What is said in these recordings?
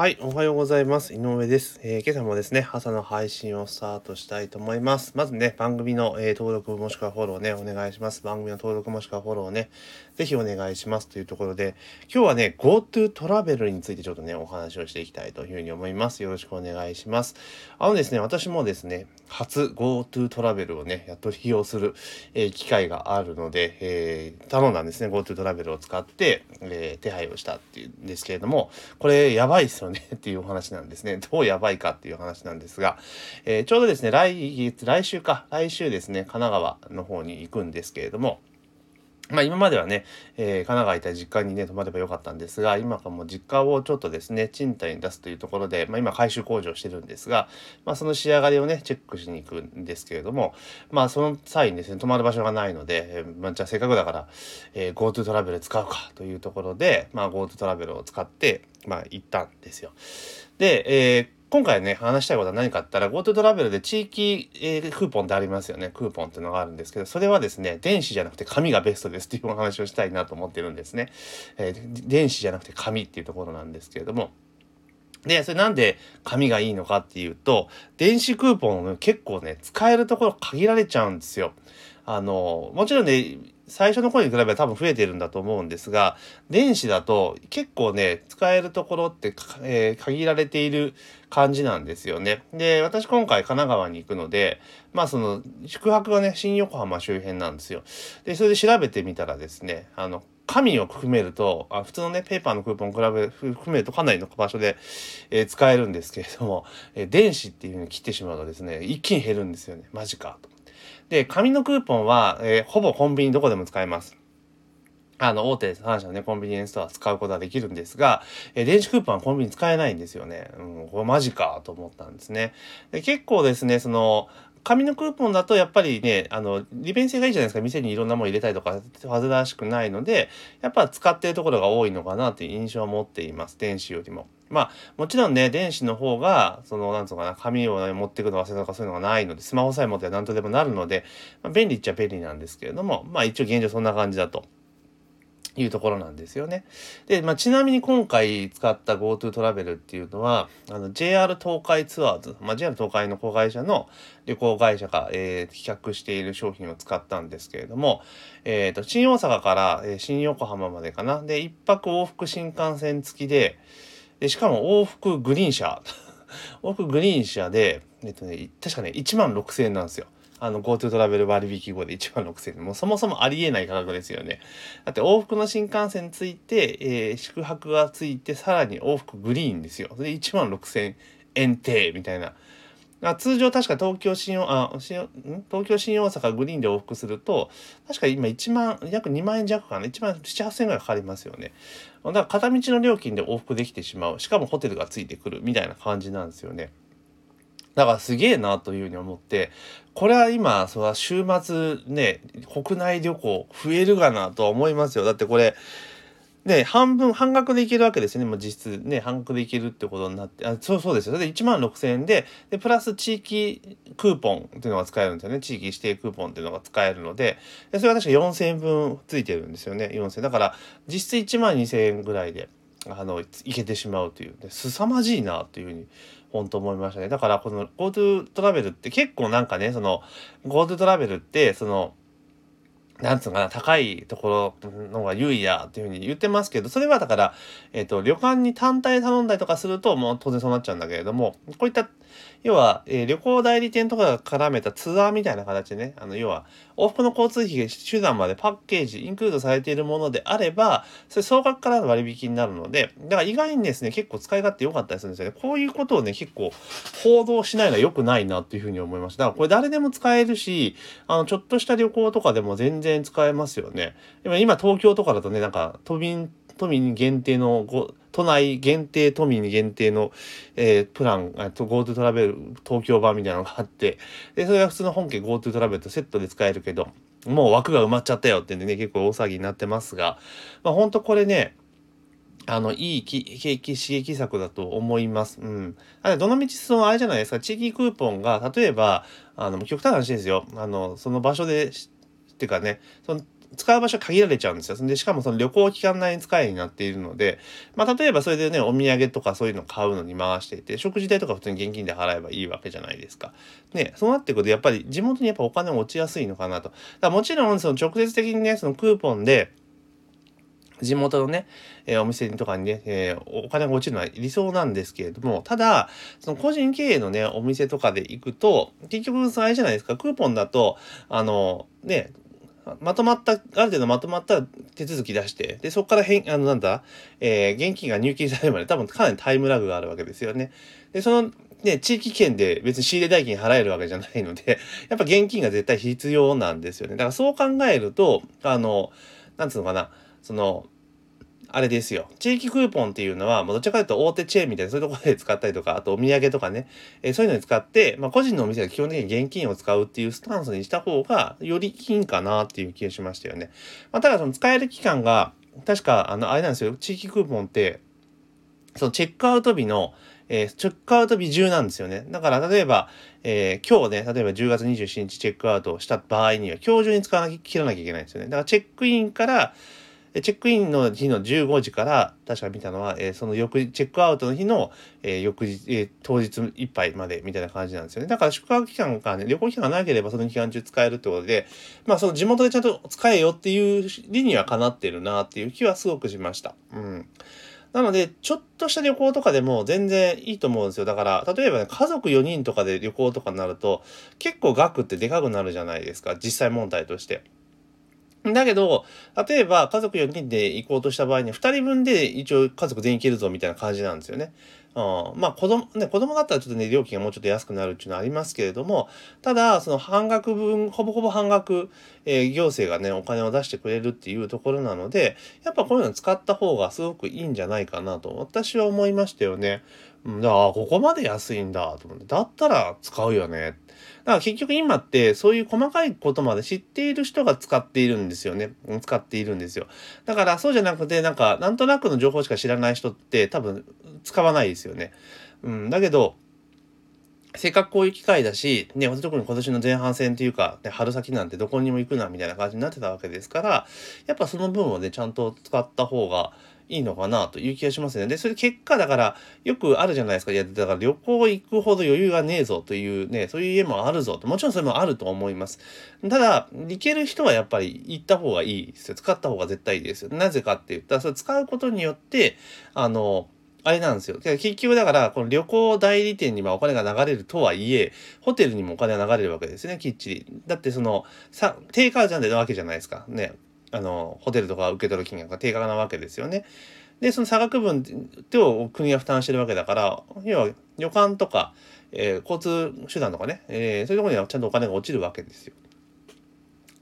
はい、おはようございます。井上です、えー今朝もですね、朝の配信をスタートしたいと思います。まずね、番組の、えー登録もしくはフォローね、お願いします。番組の登録もしくはフォローね、ぜひお願いしますというところで、今日はね、GoTo トラベルについてちょっとね、お話をしていきたいというふうに思います。よろしくお願いします。あのですね、私もですね、初 GoTo トラベルをね、やっと利用する、えー機会があるので、え頼んだんですね、GoTo トラベルを使って、え手配をしたっていうんですけれども、これやばいっすよねね っていうお話なんですね。どうやばいかっていう話なんですが、えーちょうどですね、来、来週か、来週ですね、神奈川の方に行くんですけれども、まあ今まではね、えー神奈川行った実家にね、泊まればよかったんですが、今かも実家をちょっとですね、賃貸に出すというところで、まあ今改修工事をしてるんですが、まあその仕上がりをね、チェックしに行くんですけれども、まあその際にですね、泊まる場所がないので、えーまあじゃあせっかくだから、えー GoTo トラベル使うかというところで、まあ GoTo トラベルを使って、まあ行ったんですよ。で、えー今回ね、話したいことは何かって言ったら、GoTo トラベルで地域、えークーポンってありますよね。クーポンっていうのがあるんですけど、それはですね、電子じゃなくて紙がベストですっていうお話をしたいなと思ってるんですね。えー電子じゃなくて紙っていうところなんですけれども。で、それなんで紙がいいのかっていうと、電子クーポン結構ね、使えるところ限られちゃうんですよ。あの、もちろんね、最初の頃に比べば多分増えてるんだと思うんですが、電子だと結構ね、使えるところって、えー限られている感じなんですよね。で、私今回神奈川に行くので、まあその、宿泊がね、新横浜周辺なんですよ。で、それで調べてみたらですね、あの、紙を含めると、あ普通のね、ペーパーのクーポンを比べ、含めるとかなりの場所で、えー使えるんですけれども、えー電子っていう風に切ってしまうとですね、一気に減るんですよね。マジかと。で、紙のクーポンは、えーほぼコンビニどこでも使えます。あの、大手3社のね、コンビニエンスストア使うことはできるんですが、えー電子クーポンはコンビニ使えないんですよね。うん、これマジかと思ったんですね。で結構ですね、その、紙のクーポンだとやっぱりね、あの、利便性がいいじゃないですか。店にいろんなもの入れたりとか、煩わしくないので、やっぱ使ってるところが多いのかなっていう印象を持っています。電子よりも。まあ、もちろんね、電子の方が、その、なんつうのかな、紙を、ね、持ってくの忘れたとかそういうのがないので、スマホさえ持っては何とでもなるので、まあ、便利っちゃ便利なんですけれども、まあ一応現状そんな感じだと。いうところなんですよね。で、まあ、ちなみに今回使った GoTo トラベルっていうのは、あの JR 東海ツアーズ、まあ、JR 東海の子会社の旅行会社が、えー企画している商品を使ったんですけれども、えーと、新大阪から、えー新横浜までかな。で、一泊往復新幹線付きで、で、しかも往復グリーン車。往復グリーン車で、えっとね、確かね、1万6000円なんですよ。あの、GoTo トラベル割引後で1万6000円。もうそもそもありえない価格ですよね。だって往復の新幹線ついて、えー宿泊がついて、さらに往復グリーンですよ。それで1万6000円定みたいな。あ通常確か東京新大あ新東京新大阪グリーンで往復すると確か今1万約2万円弱かな。1万7 8千円ぐらいかかりますよね。だから片道の料金で往復できてしまう。しかもホテルがついてくるみたいな感じなんですよね。だからすげえなというふうに思ってこれは今それは週末ね国内旅行増えるがなとは思いますよ。だってこれね、半分、半額でいけるわけですよね。もう実質ね、半額でいけるってことになって、あそうそうですよ。それで1万6000円で、で、プラス地域クーポンっていうのが使えるんですよね。地域指定クーポンっていうのが使えるので、でそれは確か4000円分ついてるんですよね。4000円。だから、実質1万2000円ぐらいで、あの、いけてしまうという。で凄まじいなというふうに、本当思いましたね。だから、この GoTo トラベルって結構なんかね、その、GoTo トラベルって、その、なんつうかな、高いところの方が優位やっていうふうに言ってますけど、それはだから、えっ、と、旅館に単体頼んだりとかすると、もう当然そうなっちゃうんだけれども、こういった、要は、えー旅行代理店とかが絡めたツアーみたいな形でね、あの、要は、往復の交通費が手段までパッケージ、インクルードされているものであれば、それ総額からの割引になるので、だから意外にですね、結構使い勝手良かったりするんですよね。こういうことをね、結構報道しないのは良くないなっていうふうに思いました。だからこれ誰でも使えるし、あの、ちょっとした旅行とかでも全然使えますよね。今、東京とかだとね、なんか、都民、都民限定のご、都内限定、都民限定の、えープラン、GoTo トラベル東京版みたいなのがあって、で、それが普通の本家 GoTo トラベルとセットで使えるけど、もう枠が埋まっちゃったよってんでね、結構大騒ぎになってますが、まあ本当これね、あの、いいき景気刺激策だと思います。うん。あれ、どのみちその、あれじゃないですか、地域クーポンが、例えば、あの、極端な話ですよ。あの、その場所で、っていうかね、その、使う場所限られちゃうんですよ。で、しかもその旅行期間内に使えになっているので、まあ、例えばそれでね、お土産とかそういうの買うのに回していて、食事代とか普通に現金で払えばいいわけじゃないですか。ね、そうなってくると、やっぱり地元にやっぱお金落ちやすいのかなと。だもちろん、その直接的にね、そのクーポンで、地元のね、えー、お店とかにね、えー、お金が落ちるのは理想なんですけれども、ただ、その個人経営のね、お店とかで行くと、結局、それじゃないですか、クーポンだと、あの、ね、まとまった、ある程度まとまった手続き出して、で、そこから変、あの、なんだ、えー、現金が入金されるまで多分かなりタイムラグがあるわけですよね。で、その、ね、地域圏で別に仕入れ代金払えるわけじゃないので、やっぱ現金が絶対必要なんですよね。だからそう考えると、あの、なんつうのかな、その、あれですよ。地域クーポンっていうのは、もうどちらかというと大手チェーンみたいなそういうところで使ったりとか、あとお土産とかね、えー、そういうのに使って、まあ個人のお店が基本的に現金を使うっていうスタンスにした方が、より金かなっていう気がしましたよね。まあただその使える期間が、確か、あの、あれなんですよ。地域クーポンって、そのチェックアウト日の、えー、チェックアウト日中なんですよね。だから、例えば、えー、今日ね、例えば10月27日チェックアウトした場合には、今日中に使わなきゃ、切らなきゃいけないんですよね。だから、チェックインから、チェックインの日の15時から、確か見たのは、えー、その翌日、チェックアウトの日の、えー、翌日、えー、当日いっぱいまでみたいな感じなんですよね。だから宿泊期間がね、旅行期間がなければその期間中使えるってことで、まあその地元でちゃんと使えよっていう理にはかなってるなっていう気はすごくしました。うん。なので、ちょっとした旅行とかでも全然いいと思うんですよ。だから、例えばね、家族4人とかで旅行とかになると、結構額ってでかくなるじゃないですか。実際問題として。だけど、例えば家族4人で行こうとした場合に2人分で一応家族全員行けるぞみたいな感じなんですよね。うん、まあ子供、ね、子供だったらちょっとね、料金がもうちょっと安くなるっていうのはありますけれども、ただ、その半額分、ほぼほぼ半額、えー、行政がね、お金を出してくれるっていうところなので、やっぱこういうの使った方がすごくいいんじゃないかなと、私は思いましたよね。うん、だから、ここまで安いんだと思って、だったら使うよね。だから結局今ってそういう細かいことまで知っている人が使っているんですよね。使っているんですよ。だからそうじゃなくてなんかなんとなくの情報しか知らない人って多分使わないですよね。うん。だけど、せっかくこういう機会だし、ね、特に今年の前半戦っていうか、ね、春先なんてどこにも行くなみたいな感じになってたわけですから、やっぱその分をね、ちゃんと使った方がいいのかなという気がしますね。で、それ結果だから、よくあるじゃないですか。いや、だから旅行行くほど余裕がねえぞというね、そういう家もあるぞと。もちろんそれもあると思います。ただ、行ける人はやっぱり行った方がいいですよ。使った方が絶対いいですよ。なぜかって言ったら、それ使うことによって、あの、あれなんですよ。結局だから、この旅行代理店にお金が流れるとはいえ、ホテルにもお金が流れるわけですね、きっちり。だってその、さ、定価じゃないわけじゃないですか。ね。あの、ホテルとか受け取る金額が定価なわけですよね。で、その差額分を国が負担してるわけだから、要は旅館とか、えー、交通手段とかね、えー、そういうところにはちゃんとお金が落ちるわけですよ。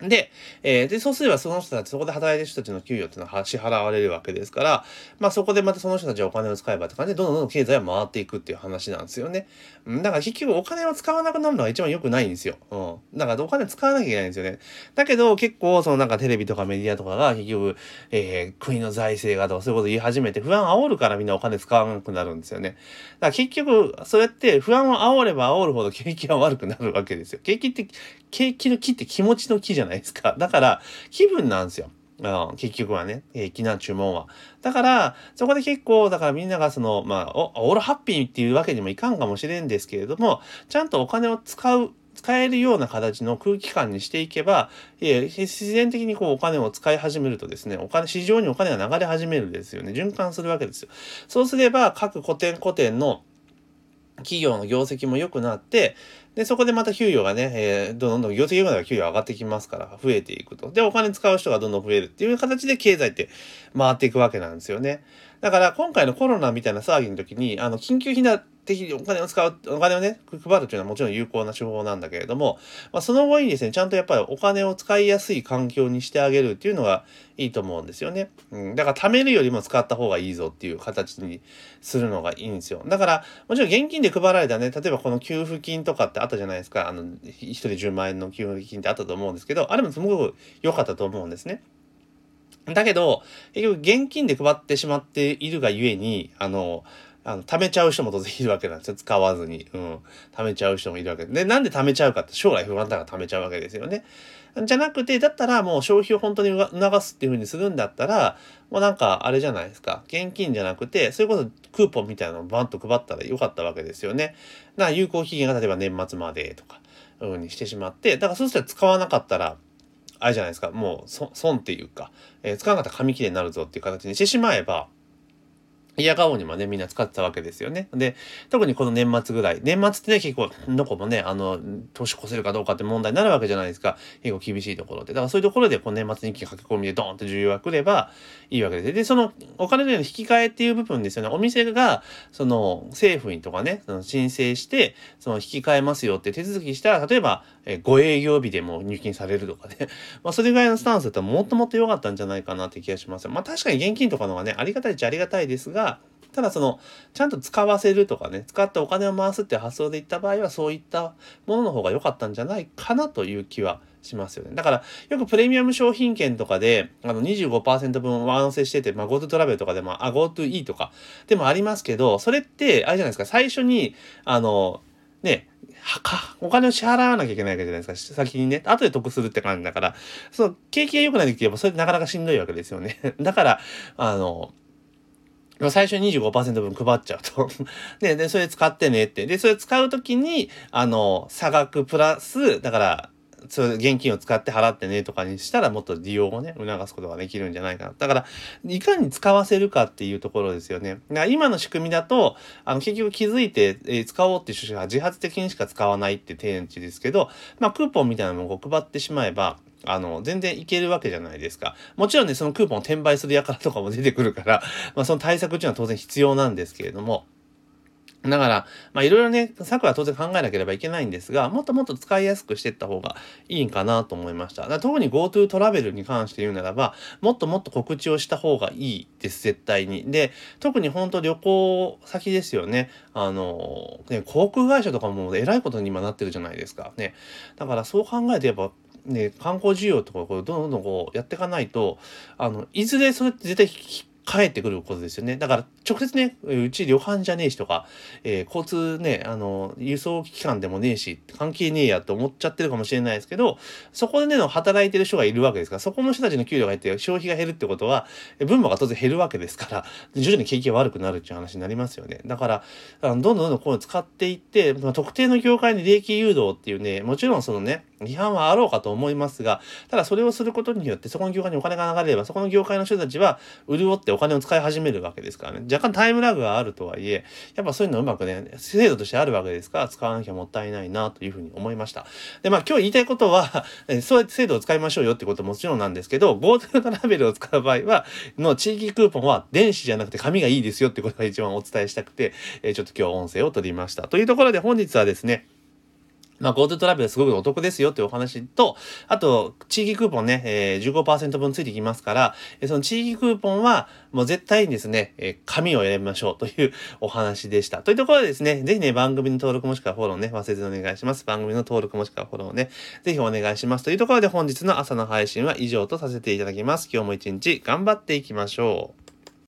で、えー、で、そうすればその人たち、そこで働いてる人たちの給与っていうのは支払われるわけですから、まあそこでまたその人たちはお金を使えばって感じで、どんどんどん経済は回っていくっていう話なんですよね。うん、だから結局お金を使わなくなるのが一番良くないんですよ。うん。だからお金使わなきゃいけないんですよね。だけど結構そのなんかテレビとかメディアとかが結局、えー、国の財政がとかそういうこと言い始めて不安煽るからみんなお金使わなくなるんですよね。だから結局、そうやって不安を煽れば煽るほど景気は悪くなるわけですよ。景気って、景気の木って気持ちの木じゃゃないですか。だから、気分なんですよ。うん、結局はね、えー、気な注文は。だから、そこで結構、だからみんながその、まあ、オールハッピーっていうわけにもいかんかもしれんですけれども、ちゃんとお金を使う、使えるような形の空気感にしていけば、えー、自然的にこうお金を使い始めるとですね、お金、市場にお金が流れ始めるんですよね。循環するわけですよ。そうすれば、各古典古典の企業の業績も良くなって、で、そこでまた給与がね、えー、どんどん業績良くなれば給与上がってきますから、増えていくと。で、お金使う人がどんどん増えるっていう形で経済って回っていくわけなんですよね。だから今回のコロナみたいな騒ぎの時に、あの、緊急避難的にお金を使う、お金をね、配るというのはもちろん有効な手法なんだけれども、まあ、その後にですね、ちゃんとやっぱりお金を使いやすい環境にしてあげるっていうのがいいと思うんですよね。うん。だから貯めるよりも使った方がいいぞっていう形にするのがいいんですよ。だから、もちろん現金で配られたね、例えばこの給付金とかってあったじゃないですか。あの、一人10万円の給付金ってあったと思うんですけど、あれもすごく良かったと思うんですね。だけど、結局現金で配ってしまっているがゆえに、あの、あの、貯めちゃう人も当然いるわけなんですよ。使わずに。うん。貯めちゃう人もいるわけで。で、なんで貯めちゃうかって将来不安だから貯めちゃうわけですよね。じゃなくて、だったらもう消費を本当に促すっていう風にするんだったら、もうなんかあれじゃないですか。現金じゃなくて、それこそクーポンみたいなのをバンと配ったらよかったわけですよね。だから有効期限が例えば年末までとか、う風にしてしまって、だからそうしたら使わなかったら、あれじゃないですか。もう損っていうか、えー、使わなかったら紙切れになるぞっていう形にしてしまえば、嫌顔にもね、みんな使ってたわけですよね。で、特にこの年末ぐらい。年末ってね、結構、どこもね、あの、年越せるかどうかって問題になるわけじゃないですか。結構厳しいところで。だからそういうところで、この年末日記書き込みでドーンと重要が来ればいいわけです。で、そのお金の引き換えっていう部分ですよね。お店が、その、政府にとかね、その申請して、その引き換えますよって手続きしたら、例えば、えご営業日でも入金されるとかね。まあ、それぐらいのスタンスだったらもっともっと良かったんじゃないかなって気がしますまあ、確かに現金とかのがね、ありがたいっちゃありがたいですが、ただその、ちゃんと使わせるとかね、使ってお金を回すって発想でいった場合は、そういったものの方が良かったんじゃないかなという気はしますよね。だから、よくプレミアム商品券とかで、あの25%分上乗せしてて、まあ GoTo トラベルとかでも、あ、GoToE とかでもありますけど、それって、あれじゃないですか、最初に、あの、ね、はか、お金を支払わなきゃいけないわけじゃないですか。先にね、後で得するって感じだから、その、景気が良くない時は、それってなかなかしんどいわけですよね。だから、あの、最初25%分配っちゃうと で。で、それ使ってねって。で、それ使うときに、あの、差額プラス、だから、それ現金を使って払ってねとかにしたらもっと利用をね、促すことができるんじゃないかな。だから、いかに使わせるかっていうところですよね。だから今の仕組みだと、あの、結局気づいて、えー、使おうっていう趣旨が自発的にしか使わないって定値ですけど、まあ、クーポンみたいなのを配ってしまえば、あの、全然いけるわけじゃないですか。もちろんね、そのクーポンを転売する輩とかも出てくるから、まあその対策っていうのは当然必要なんですけれども、だから、まあいろいろね、策は当然考えなければいけないんですが、もっともっと使いやすくしていった方がいいんかなと思いました。だ特に GoTo トラベルに関して言うならば、もっともっと告知をした方がいいです、絶対に。で、特に本当旅行先ですよね。あの、ね、航空会社とかもえらいことに今なってるじゃないですか。ね。だからそう考えてやっぱ、ね、観光需要とかこうどんどんこうやっていかないと、あの、いずれそれって絶対帰ってくることですよね。だから、直接ね、うち旅館じゃねえしとか、えー、交通ね、あの、輸送機関でもねえし、関係ねえやと思っちゃってるかもしれないですけど、そこでね、働いてる人がいるわけですから、そこの人たちの給料が減って消費が減るってことは、分母が当然減るわけですから、徐々に景気が悪くなるっていう話になりますよね。だから、あのどんどんどんどんこういうの使っていって、まあ、特定の業界に利益誘導っていうね、もちろんそのね、批判はあろうかと思いますが、ただそれをすることによって、そこの業界にお金が流れれば、そこの業界の人たちは、潤ってお金を使い始めるわけですからね。若干タイムラグがあるとはいえ、やっぱそういうのうまくね、制度としてあるわけですから、使わなきゃもったいないなというふうに思いました。で、まあ今日言いたいことは、そうやって制度を使いましょうよってことももちろんなんですけど、GoTo トラベルを使う場合は、の地域クーポンは電子じゃなくて紙がいいですよってことが一番お伝えしたくて、えちょっと今日音声を取りました。というところで本日はですね、まあ、GoTo トラベルすごくお得ですよっていうお話と、あと、地域クーポンね、えー、15%分ついてきますから、えその地域クーポンは、もう絶対にですね、え、紙を選びましょうというお話でした。というところでですね、ぜひね、番組の登録もしくはフォローね、忘れずにお願いします。番組の登録もしくはフォローね、ぜひお願いします。というところで本日の朝の配信は以上とさせていただきます。今日も一日頑張っていきましょう。